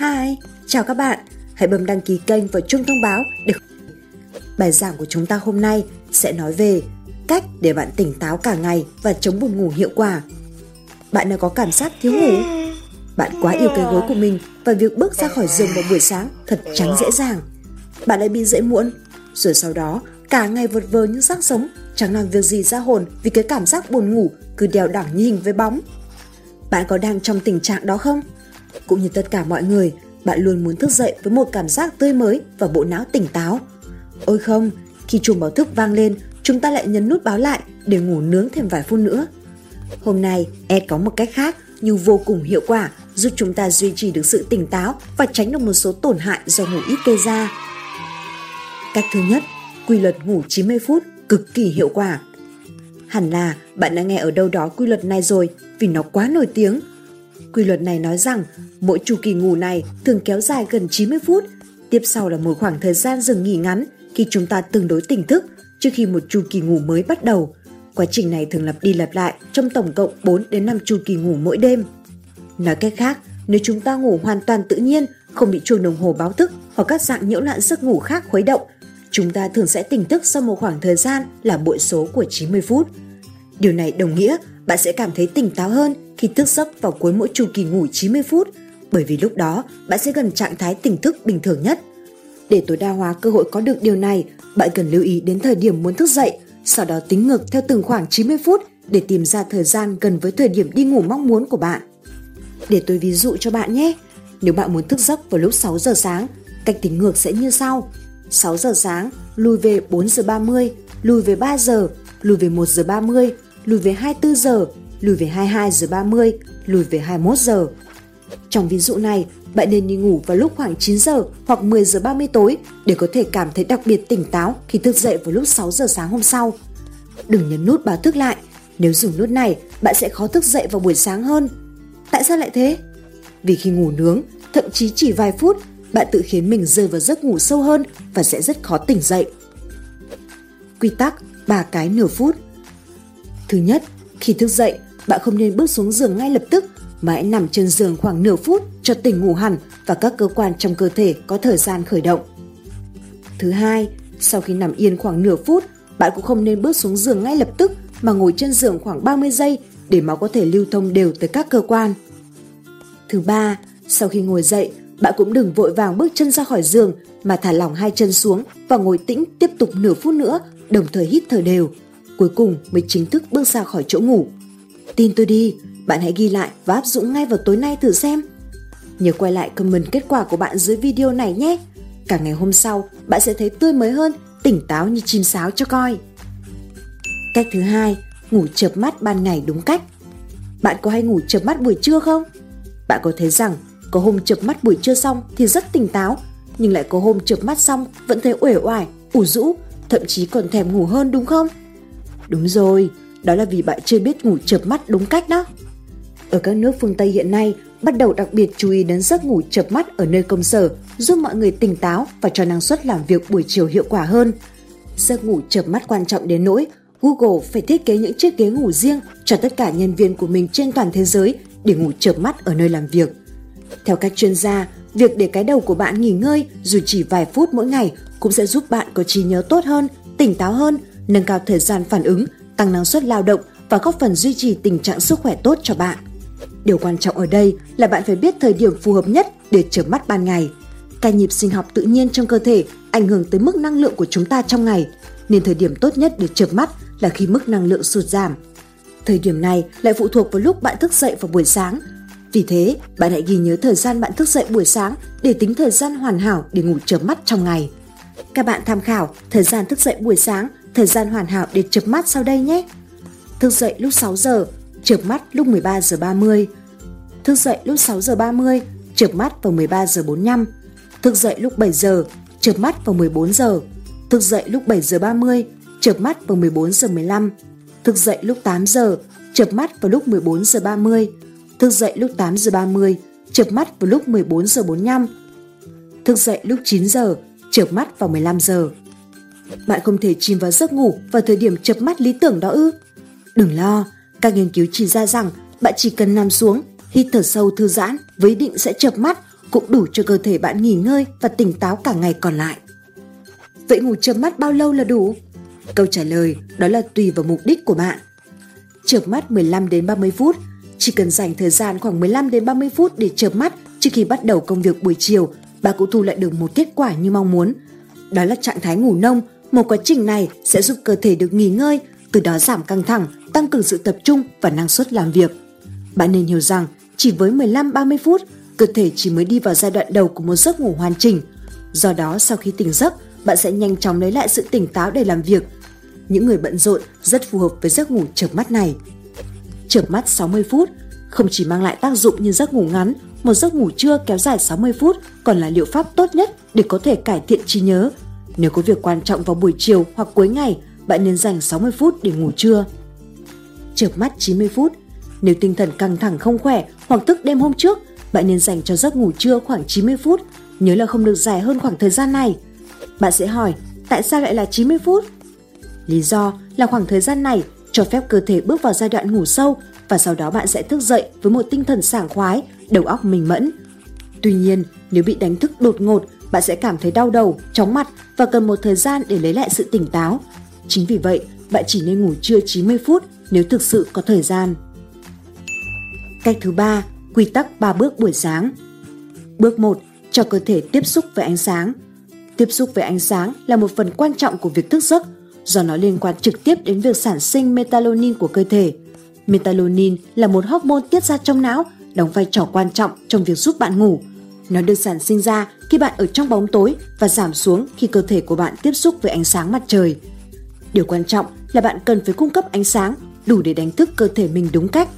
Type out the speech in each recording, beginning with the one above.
Hi, chào các bạn. Hãy bấm đăng ký kênh và chuông thông báo để Bài giảng của chúng ta hôm nay sẽ nói về cách để bạn tỉnh táo cả ngày và chống buồn ngủ hiệu quả. Bạn đã có cảm giác thiếu ngủ? Bạn quá yêu cái gối của mình và việc bước ra khỏi giường vào buổi sáng thật trắng dễ dàng. Bạn lại bị dậy muộn, rồi sau đó cả ngày vật vờ như xác sống, chẳng làm việc gì ra hồn vì cái cảm giác buồn ngủ cứ đèo đẳng như hình với bóng. Bạn có đang trong tình trạng đó không? Cũng như tất cả mọi người, bạn luôn muốn thức dậy với một cảm giác tươi mới và bộ não tỉnh táo. Ôi không, khi chuông báo thức vang lên, chúng ta lại nhấn nút báo lại để ngủ nướng thêm vài phút nữa. Hôm nay, Ed có một cách khác nhưng vô cùng hiệu quả giúp chúng ta duy trì được sự tỉnh táo và tránh được một số tổn hại do ngủ ít gây ra. Cách thứ nhất, quy luật ngủ 90 phút cực kỳ hiệu quả. Hẳn là bạn đã nghe ở đâu đó quy luật này rồi vì nó quá nổi tiếng. Quy luật này nói rằng mỗi chu kỳ ngủ này thường kéo dài gần 90 phút, tiếp sau là một khoảng thời gian dừng nghỉ ngắn khi chúng ta tương đối tỉnh thức trước khi một chu kỳ ngủ mới bắt đầu. Quá trình này thường lặp đi lặp lại trong tổng cộng 4 đến 5 chu kỳ ngủ mỗi đêm. Nói cách khác, nếu chúng ta ngủ hoàn toàn tự nhiên, không bị chuông đồng hồ báo thức hoặc các dạng nhiễu loạn giấc ngủ khác khuấy động, chúng ta thường sẽ tỉnh thức sau một khoảng thời gian là bội số của 90 phút. Điều này đồng nghĩa bạn sẽ cảm thấy tỉnh táo hơn khi thức giấc vào cuối mỗi chu kỳ ngủ 90 phút, bởi vì lúc đó bạn sẽ gần trạng thái tỉnh thức bình thường nhất. Để tối đa hóa cơ hội có được điều này, bạn cần lưu ý đến thời điểm muốn thức dậy, sau đó tính ngược theo từng khoảng 90 phút để tìm ra thời gian gần với thời điểm đi ngủ mong muốn của bạn. Để tôi ví dụ cho bạn nhé. Nếu bạn muốn thức giấc vào lúc 6 giờ sáng, cách tính ngược sẽ như sau. 6 giờ sáng, lùi về 4 giờ 30, lùi về 3 giờ, lùi về 1 giờ 30, lùi về 24 giờ, lùi về 22 giờ 30, lùi về 21 giờ. Trong ví dụ này, bạn nên đi ngủ vào lúc khoảng 9 giờ hoặc 10 giờ 30 tối để có thể cảm thấy đặc biệt tỉnh táo khi thức dậy vào lúc 6 giờ sáng hôm sau. Đừng nhấn nút báo thức lại, nếu dùng nút này, bạn sẽ khó thức dậy vào buổi sáng hơn. Tại sao lại thế? Vì khi ngủ nướng, thậm chí chỉ vài phút, bạn tự khiến mình rơi vào giấc ngủ sâu hơn và sẽ rất khó tỉnh dậy. Quy tắc 3 cái nửa phút Thứ nhất, khi thức dậy, bạn không nên bước xuống giường ngay lập tức mà hãy nằm trên giường khoảng nửa phút cho tỉnh ngủ hẳn và các cơ quan trong cơ thể có thời gian khởi động. Thứ hai, sau khi nằm yên khoảng nửa phút, bạn cũng không nên bước xuống giường ngay lập tức mà ngồi trên giường khoảng 30 giây để máu có thể lưu thông đều tới các cơ quan. Thứ ba, sau khi ngồi dậy, bạn cũng đừng vội vàng bước chân ra khỏi giường mà thả lỏng hai chân xuống và ngồi tĩnh tiếp tục nửa phút nữa, đồng thời hít thở đều. Cuối cùng mới chính thức bước ra khỏi chỗ ngủ. Tin tôi đi, bạn hãy ghi lại và áp dụng ngay vào tối nay thử xem. Nhớ quay lại comment kết quả của bạn dưới video này nhé. Cả ngày hôm sau, bạn sẽ thấy tươi mới hơn, tỉnh táo như chim sáo cho coi. Cách thứ hai, ngủ chợp mắt ban ngày đúng cách. Bạn có hay ngủ chợp mắt buổi trưa không? Bạn có thấy rằng có hôm chợp mắt buổi trưa xong thì rất tỉnh táo, nhưng lại có hôm chợp mắt xong vẫn thấy uể oải, ủ rũ, thậm chí còn thèm ngủ hơn đúng không? Đúng rồi, đó là vì bạn chưa biết ngủ chợp mắt đúng cách đó. Ở các nước phương Tây hiện nay, bắt đầu đặc biệt chú ý đến giấc ngủ chợp mắt ở nơi công sở, giúp mọi người tỉnh táo và cho năng suất làm việc buổi chiều hiệu quả hơn. Giấc ngủ chợp mắt quan trọng đến nỗi Google phải thiết kế những chiếc ghế ngủ riêng cho tất cả nhân viên của mình trên toàn thế giới để ngủ chợp mắt ở nơi làm việc. Theo các chuyên gia, việc để cái đầu của bạn nghỉ ngơi dù chỉ vài phút mỗi ngày cũng sẽ giúp bạn có trí nhớ tốt hơn, tỉnh táo hơn, nâng cao thời gian phản ứng, tăng năng suất lao động và góp phần duy trì tình trạng sức khỏe tốt cho bạn. Điều quan trọng ở đây là bạn phải biết thời điểm phù hợp nhất để chợp mắt ban ngày. Cái nhịp sinh học tự nhiên trong cơ thể ảnh hưởng tới mức năng lượng của chúng ta trong ngày, nên thời điểm tốt nhất để chợp mắt là khi mức năng lượng sụt giảm. Thời điểm này lại phụ thuộc vào lúc bạn thức dậy vào buổi sáng. Vì thế, bạn hãy ghi nhớ thời gian bạn thức dậy buổi sáng để tính thời gian hoàn hảo để ngủ chợp mắt trong ngày. Các bạn tham khảo thời gian thức dậy buổi sáng, thời gian hoàn hảo để chập mắt sau đây nhé. Thức dậy lúc 6 giờ, chợp mắt lúc 13 giờ 30. Thức dậy lúc 6 giờ 30, chợp mắt vào 13 giờ 45. Thức dậy lúc 7 giờ, chợp mắt vào 14 giờ. Thức dậy lúc 7 giờ 30, chợp mắt vào 14 giờ 15. Thức dậy lúc 8 giờ, chợp mắt vào lúc 14 giờ 30. Thức dậy lúc 8 giờ 30, chợp mắt vào lúc 14 giờ 45. Thức dậy lúc 9 giờ, chợp mắt vào 15 giờ. Bạn không thể chìm vào giấc ngủ vào thời điểm chập mắt lý tưởng đó ư? Đừng lo, các nghiên cứu chỉ ra rằng bạn chỉ cần nằm xuống, hít thở sâu thư giãn với định sẽ chập mắt cũng đủ cho cơ thể bạn nghỉ ngơi và tỉnh táo cả ngày còn lại. Vậy ngủ chập mắt bao lâu là đủ? Câu trả lời đó là tùy vào mục đích của bạn. Chợp mắt 15 đến 30 phút, chỉ cần dành thời gian khoảng 15 đến 30 phút để chợp mắt trước khi bắt đầu công việc buổi chiều, bạn cũng thu lại được một kết quả như mong muốn. Đó là trạng thái ngủ nông, một quá trình này sẽ giúp cơ thể được nghỉ ngơi, từ đó giảm căng thẳng, tăng cường sự tập trung và năng suất làm việc. Bạn nên hiểu rằng chỉ với 15-30 phút, cơ thể chỉ mới đi vào giai đoạn đầu của một giấc ngủ hoàn chỉnh. Do đó sau khi tỉnh giấc, bạn sẽ nhanh chóng lấy lại sự tỉnh táo để làm việc. Những người bận rộn rất phù hợp với giấc ngủ chợp mắt này. Chợp mắt 60 phút không chỉ mang lại tác dụng như giấc ngủ ngắn, một giấc ngủ trưa kéo dài 60 phút còn là liệu pháp tốt nhất để có thể cải thiện trí nhớ. Nếu có việc quan trọng vào buổi chiều hoặc cuối ngày, bạn nên dành 60 phút để ngủ trưa. Chợp mắt 90 phút Nếu tinh thần căng thẳng không khỏe hoặc thức đêm hôm trước, bạn nên dành cho giấc ngủ trưa khoảng 90 phút, nhớ là không được dài hơn khoảng thời gian này. Bạn sẽ hỏi, tại sao lại là 90 phút? Lý do là khoảng thời gian này cho phép cơ thể bước vào giai đoạn ngủ sâu và sau đó bạn sẽ thức dậy với một tinh thần sảng khoái, đầu óc minh mẫn. Tuy nhiên, nếu bị đánh thức đột ngột, bạn sẽ cảm thấy đau đầu, chóng mặt và cần một thời gian để lấy lại sự tỉnh táo. Chính vì vậy, bạn chỉ nên ngủ trưa 90 phút nếu thực sự có thời gian. Cách thứ ba, quy tắc 3 bước buổi sáng. Bước 1, cho cơ thể tiếp xúc với ánh sáng. Tiếp xúc với ánh sáng là một phần quan trọng của việc thức giấc do nó liên quan trực tiếp đến việc sản sinh melatonin của cơ thể. Melatonin là một hormone tiết ra trong não, đóng vai trò quan trọng trong việc giúp bạn ngủ. Nó đơn giản sinh ra khi bạn ở trong bóng tối và giảm xuống khi cơ thể của bạn tiếp xúc với ánh sáng mặt trời. Điều quan trọng là bạn cần phải cung cấp ánh sáng đủ để đánh thức cơ thể mình đúng cách.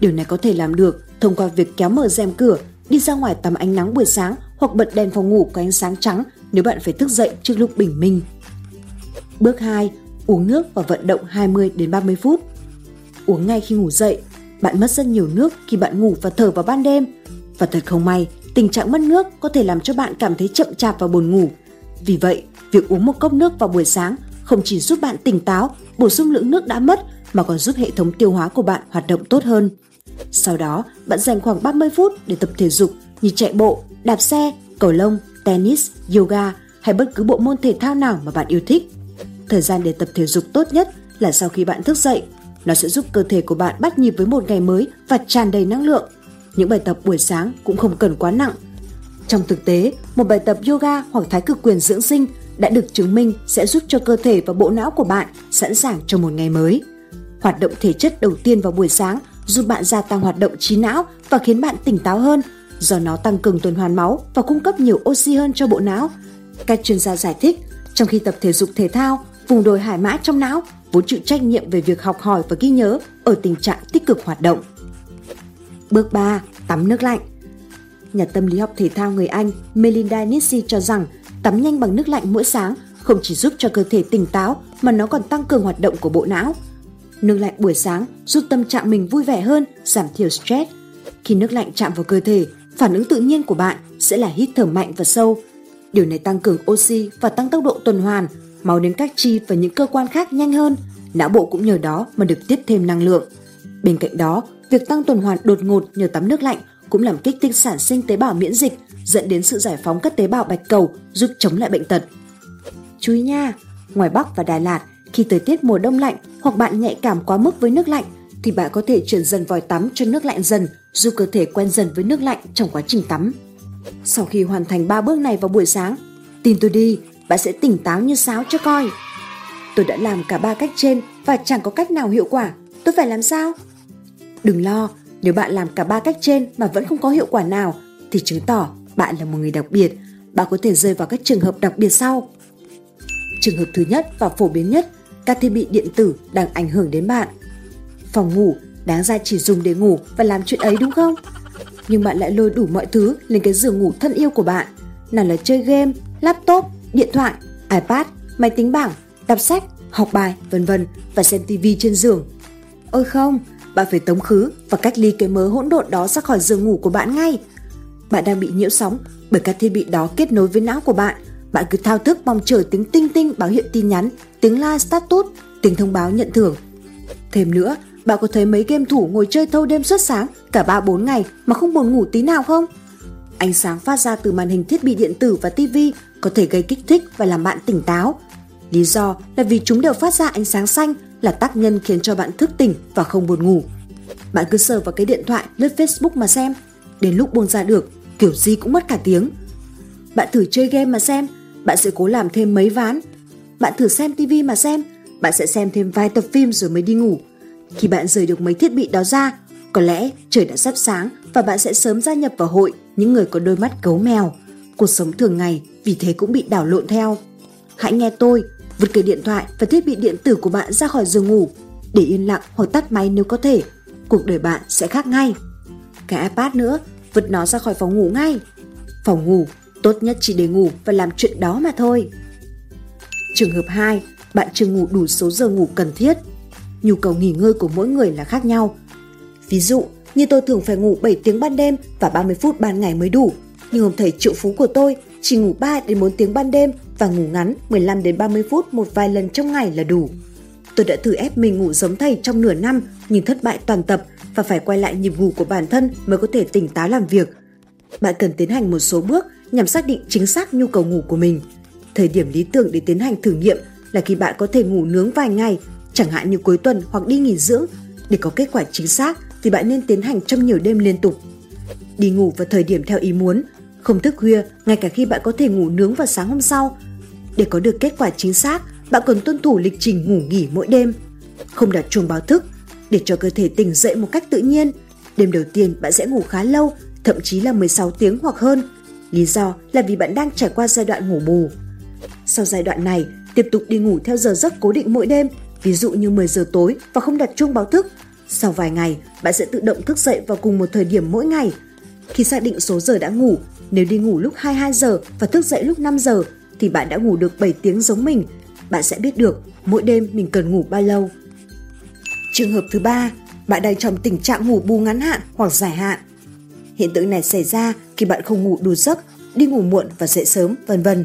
Điều này có thể làm được thông qua việc kéo mở rèm cửa, đi ra ngoài tắm ánh nắng buổi sáng hoặc bật đèn phòng ngủ có ánh sáng trắng nếu bạn phải thức dậy trước lúc bình minh. Bước 2. Uống nước và vận động 20 đến 30 phút. Uống ngay khi ngủ dậy. Bạn mất rất nhiều nước khi bạn ngủ và thở vào ban đêm. Và thật không may, tình trạng mất nước có thể làm cho bạn cảm thấy chậm chạp và buồn ngủ. Vì vậy, việc uống một cốc nước vào buổi sáng không chỉ giúp bạn tỉnh táo, bổ sung lượng nước đã mất mà còn giúp hệ thống tiêu hóa của bạn hoạt động tốt hơn. Sau đó, bạn dành khoảng 30 phút để tập thể dục như chạy bộ, đạp xe, cầu lông, tennis, yoga hay bất cứ bộ môn thể thao nào mà bạn yêu thích. Thời gian để tập thể dục tốt nhất là sau khi bạn thức dậy. Nó sẽ giúp cơ thể của bạn bắt nhịp với một ngày mới và tràn đầy năng lượng. Những bài tập buổi sáng cũng không cần quá nặng. Trong thực tế, một bài tập yoga hoặc thái cực quyền dưỡng sinh đã được chứng minh sẽ giúp cho cơ thể và bộ não của bạn sẵn sàng cho một ngày mới. Hoạt động thể chất đầu tiên vào buổi sáng giúp bạn gia tăng hoạt động trí não và khiến bạn tỉnh táo hơn do nó tăng cường tuần hoàn máu và cung cấp nhiều oxy hơn cho bộ não. Các chuyên gia giải thích, trong khi tập thể dục thể thao, vùng đồi hải mã trong não vốn chịu trách nhiệm về việc học hỏi và ghi nhớ ở tình trạng tích cực hoạt động. Bước 3. Tắm nước lạnh Nhà tâm lý học thể thao người Anh Melinda Nixie cho rằng tắm nhanh bằng nước lạnh mỗi sáng không chỉ giúp cho cơ thể tỉnh táo mà nó còn tăng cường hoạt động của bộ não. Nước lạnh buổi sáng giúp tâm trạng mình vui vẻ hơn, giảm thiểu stress. Khi nước lạnh chạm vào cơ thể, phản ứng tự nhiên của bạn sẽ là hít thở mạnh và sâu. Điều này tăng cường oxy và tăng tốc độ tuần hoàn, máu đến các chi và những cơ quan khác nhanh hơn. Não bộ cũng nhờ đó mà được tiếp thêm năng lượng. Bên cạnh đó, việc tăng tuần hoàn đột ngột nhờ tắm nước lạnh cũng làm kích thích sản sinh tế bào miễn dịch, dẫn đến sự giải phóng các tế bào bạch cầu giúp chống lại bệnh tật. Chú ý nha, ngoài Bắc và Đà Lạt, khi thời tiết mùa đông lạnh hoặc bạn nhạy cảm quá mức với nước lạnh thì bạn có thể chuyển dần vòi tắm cho nước lạnh dần, giúp cơ thể quen dần với nước lạnh trong quá trình tắm. Sau khi hoàn thành 3 bước này vào buổi sáng, tin tôi đi, bạn sẽ tỉnh táo như sáo cho coi. Tôi đã làm cả ba cách trên và chẳng có cách nào hiệu quả. Tôi phải làm sao? Đừng lo, nếu bạn làm cả ba cách trên mà vẫn không có hiệu quả nào thì chứng tỏ bạn là một người đặc biệt. Bạn có thể rơi vào các trường hợp đặc biệt sau. Trường hợp thứ nhất và phổ biến nhất, các thiết bị điện tử đang ảnh hưởng đến bạn. Phòng ngủ đáng ra chỉ dùng để ngủ và làm chuyện ấy đúng không? Nhưng bạn lại lôi đủ mọi thứ lên cái giường ngủ thân yêu của bạn. Nào là chơi game, laptop, điện thoại, iPad, máy tính bảng, đọc sách, học bài, vân vân và xem tivi trên giường. Ôi không, bạn phải tống khứ và cách ly cái mớ hỗn độn đó ra khỏi giường ngủ của bạn ngay. Bạn đang bị nhiễu sóng bởi các thiết bị đó kết nối với não của bạn. Bạn cứ thao thức mong chờ tiếng tinh tinh báo hiệu tin nhắn, tiếng la status, tiếng thông báo nhận thưởng. Thêm nữa, bạn có thấy mấy game thủ ngồi chơi thâu đêm suốt sáng cả 3-4 ngày mà không buồn ngủ tí nào không? Ánh sáng phát ra từ màn hình thiết bị điện tử và tivi có thể gây kích thích và làm bạn tỉnh táo. Lý do là vì chúng đều phát ra ánh sáng xanh là tác nhân khiến cho bạn thức tỉnh và không buồn ngủ. Bạn cứ sờ vào cái điện thoại lướt Facebook mà xem, đến lúc buông ra được, kiểu gì cũng mất cả tiếng. Bạn thử chơi game mà xem, bạn sẽ cố làm thêm mấy ván. Bạn thử xem TV mà xem, bạn sẽ xem thêm vài tập phim rồi mới đi ngủ. Khi bạn rời được mấy thiết bị đó ra, có lẽ trời đã sắp sáng và bạn sẽ sớm gia nhập vào hội những người có đôi mắt gấu mèo. Cuộc sống thường ngày vì thế cũng bị đảo lộn theo. Hãy nghe tôi, vứt cái điện thoại và thiết bị điện tử của bạn ra khỏi giường ngủ, để yên lặng hoặc tắt máy nếu có thể. Cuộc đời bạn sẽ khác ngay. Cái iPad nữa, vứt nó ra khỏi phòng ngủ ngay. Phòng ngủ tốt nhất chỉ để ngủ và làm chuyện đó mà thôi. Trường hợp 2, bạn chưa ngủ đủ số giờ ngủ cần thiết. Nhu cầu nghỉ ngơi của mỗi người là khác nhau. Ví dụ, như tôi thường phải ngủ 7 tiếng ban đêm và 30 phút ban ngày mới đủ. Nhưng ông thầy triệu phú của tôi chỉ ngủ 3 đến 4 tiếng ban đêm và ngủ ngắn 15 đến 30 phút một vài lần trong ngày là đủ. Tôi đã thử ép mình ngủ giống thầy trong nửa năm nhưng thất bại toàn tập và phải quay lại nhịp ngủ của bản thân mới có thể tỉnh táo làm việc. Bạn cần tiến hành một số bước nhằm xác định chính xác nhu cầu ngủ của mình. Thời điểm lý tưởng để tiến hành thử nghiệm là khi bạn có thể ngủ nướng vài ngày, chẳng hạn như cuối tuần hoặc đi nghỉ dưỡng. Để có kết quả chính xác thì bạn nên tiến hành trong nhiều đêm liên tục. Đi ngủ vào thời điểm theo ý muốn, không thức khuya ngay cả khi bạn có thể ngủ nướng vào sáng hôm sau. Để có được kết quả chính xác, bạn cần tuân thủ lịch trình ngủ nghỉ mỗi đêm. Không đặt chuông báo thức để cho cơ thể tỉnh dậy một cách tự nhiên. Đêm đầu tiên bạn sẽ ngủ khá lâu, thậm chí là 16 tiếng hoặc hơn. Lý do là vì bạn đang trải qua giai đoạn ngủ bù. Sau giai đoạn này, tiếp tục đi ngủ theo giờ giấc cố định mỗi đêm, ví dụ như 10 giờ tối và không đặt chuông báo thức. Sau vài ngày, bạn sẽ tự động thức dậy vào cùng một thời điểm mỗi ngày. Khi xác định số giờ đã ngủ, nếu đi ngủ lúc 22 giờ và thức dậy lúc 5 giờ thì bạn đã ngủ được 7 tiếng giống mình. Bạn sẽ biết được mỗi đêm mình cần ngủ bao lâu. Trường hợp thứ ba, bạn đang trong tình trạng ngủ bù ngắn hạn hoặc dài hạn. Hiện tượng này xảy ra khi bạn không ngủ đủ giấc, đi ngủ muộn và dậy sớm, vân vân.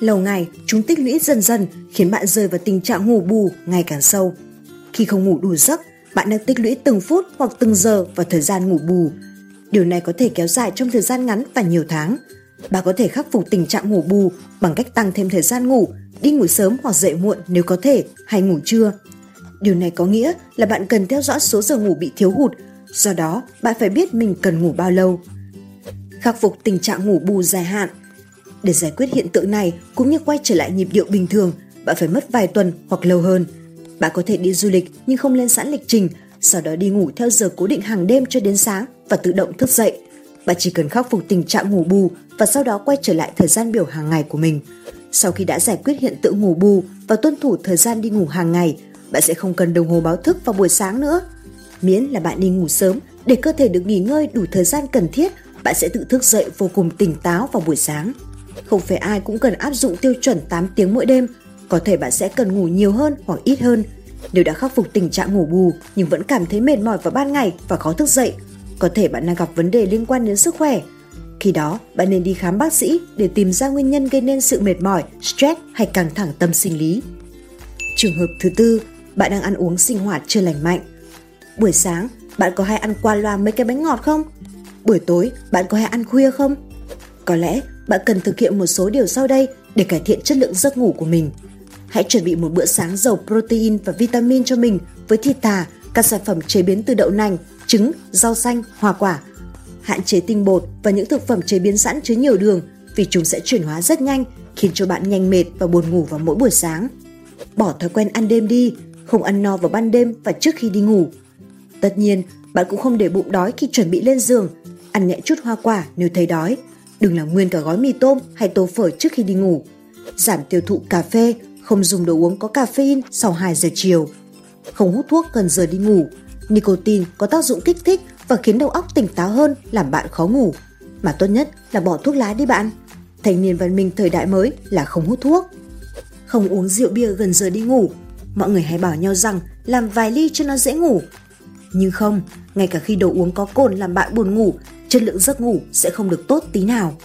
Lâu ngày, chúng tích lũy dần dần khiến bạn rơi vào tình trạng ngủ bù ngày càng sâu. Khi không ngủ đủ giấc, bạn đang tích lũy từng phút hoặc từng giờ vào thời gian ngủ bù. Điều này có thể kéo dài trong thời gian ngắn và nhiều tháng. Bạn có thể khắc phục tình trạng ngủ bù bằng cách tăng thêm thời gian ngủ, đi ngủ sớm hoặc dậy muộn nếu có thể, hay ngủ trưa. Điều này có nghĩa là bạn cần theo dõi số giờ ngủ bị thiếu hụt, do đó bạn phải biết mình cần ngủ bao lâu. Khắc phục tình trạng ngủ bù dài hạn Để giải quyết hiện tượng này cũng như quay trở lại nhịp điệu bình thường, bạn phải mất vài tuần hoặc lâu hơn. Bạn có thể đi du lịch nhưng không lên sẵn lịch trình, sau đó đi ngủ theo giờ cố định hàng đêm cho đến sáng và tự động thức dậy. Bạn chỉ cần khắc phục tình trạng ngủ bù và sau đó quay trở lại thời gian biểu hàng ngày của mình. Sau khi đã giải quyết hiện tượng ngủ bù và tuân thủ thời gian đi ngủ hàng ngày, bạn sẽ không cần đồng hồ báo thức vào buổi sáng nữa. Miễn là bạn đi ngủ sớm để cơ thể được nghỉ ngơi đủ thời gian cần thiết, bạn sẽ tự thức dậy vô cùng tỉnh táo vào buổi sáng. Không phải ai cũng cần áp dụng tiêu chuẩn 8 tiếng mỗi đêm, có thể bạn sẽ cần ngủ nhiều hơn hoặc ít hơn. Nếu đã khắc phục tình trạng ngủ bù nhưng vẫn cảm thấy mệt mỏi vào ban ngày và khó thức dậy, có thể bạn đang gặp vấn đề liên quan đến sức khỏe. Khi đó, bạn nên đi khám bác sĩ để tìm ra nguyên nhân gây nên sự mệt mỏi, stress hay căng thẳng tâm sinh lý. Trường hợp thứ tư, bạn đang ăn uống sinh hoạt chưa lành mạnh. Buổi sáng, bạn có hay ăn qua loa mấy cái bánh ngọt không? Buổi tối, bạn có hay ăn khuya không? Có lẽ bạn cần thực hiện một số điều sau đây để cải thiện chất lượng giấc ngủ của mình. Hãy chuẩn bị một bữa sáng giàu protein và vitamin cho mình với thịt thà, các sản phẩm chế biến từ đậu nành, trứng, rau xanh, hoa quả. Hạn chế tinh bột và những thực phẩm chế biến sẵn chứa nhiều đường vì chúng sẽ chuyển hóa rất nhanh, khiến cho bạn nhanh mệt và buồn ngủ vào mỗi buổi sáng. Bỏ thói quen ăn đêm đi, không ăn no vào ban đêm và trước khi đi ngủ. Tất nhiên, bạn cũng không để bụng đói khi chuẩn bị lên giường, ăn nhẹ chút hoa quả nếu thấy đói. Đừng làm nguyên cả gói mì tôm hay tô phở trước khi đi ngủ. Giảm tiêu thụ cà phê, không dùng đồ uống có caffeine sau 2 giờ chiều. Không hút thuốc gần giờ đi ngủ. Nicotine có tác dụng kích thích và khiến đầu óc tỉnh táo hơn làm bạn khó ngủ. Mà tốt nhất là bỏ thuốc lá đi bạn. Thanh niên văn minh thời đại mới là không hút thuốc. Không uống rượu bia gần giờ đi ngủ mọi người hay bảo nhau rằng làm vài ly cho nó dễ ngủ. Nhưng không, ngay cả khi đồ uống có cồn làm bạn buồn ngủ, chất lượng giấc ngủ sẽ không được tốt tí nào.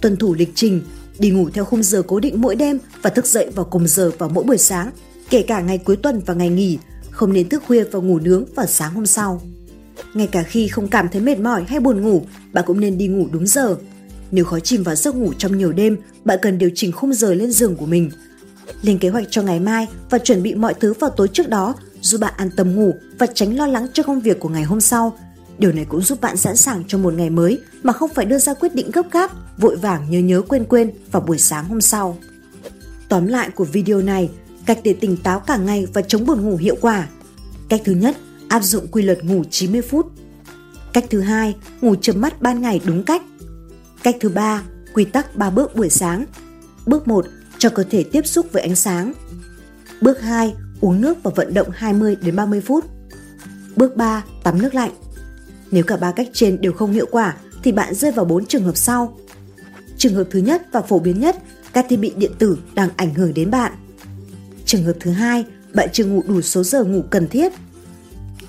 Tuân thủ lịch trình, đi ngủ theo khung giờ cố định mỗi đêm và thức dậy vào cùng giờ vào mỗi buổi sáng, kể cả ngày cuối tuần và ngày nghỉ, không nên thức khuya và ngủ nướng vào sáng hôm sau. Ngay cả khi không cảm thấy mệt mỏi hay buồn ngủ, bạn cũng nên đi ngủ đúng giờ. Nếu khó chìm vào giấc ngủ trong nhiều đêm, bạn cần điều chỉnh khung giờ lên giường của mình. Lên kế hoạch cho ngày mai và chuẩn bị mọi thứ vào tối trước đó giúp bạn an tâm ngủ và tránh lo lắng cho công việc của ngày hôm sau. Điều này cũng giúp bạn sẵn sàng cho một ngày mới mà không phải đưa ra quyết định gấp gáp, vội vàng nhớ nhớ quên quên vào buổi sáng hôm sau. Tóm lại của video này, cách để tỉnh táo cả ngày và chống buồn ngủ hiệu quả. Cách thứ nhất, áp dụng quy luật ngủ 90 phút. Cách thứ hai, ngủ chấm mắt ban ngày đúng cách. Cách thứ ba, quy tắc 3 bước buổi sáng. Bước 1, cho cơ thể tiếp xúc với ánh sáng. Bước 2, uống nước và vận động 20 đến 30 phút. Bước 3, tắm nước lạnh. Nếu cả ba cách trên đều không hiệu quả thì bạn rơi vào bốn trường hợp sau. Trường hợp thứ nhất và phổ biến nhất, các thiết bị điện tử đang ảnh hưởng đến bạn. Trường hợp thứ hai, bạn chưa ngủ đủ số giờ ngủ cần thiết.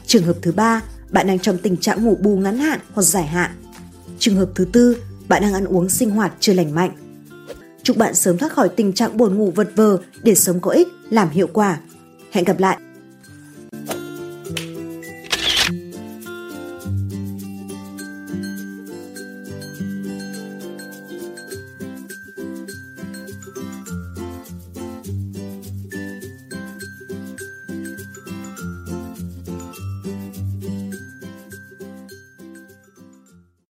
Trường hợp thứ ba, bạn đang trong tình trạng ngủ bù ngắn hạn hoặc dài hạn. Trường hợp thứ tư, bạn đang ăn uống sinh hoạt chưa lành mạnh. Chúc bạn sớm thoát khỏi tình trạng buồn ngủ vật vờ để sống có ích, làm hiệu quả. Hẹn gặp lại!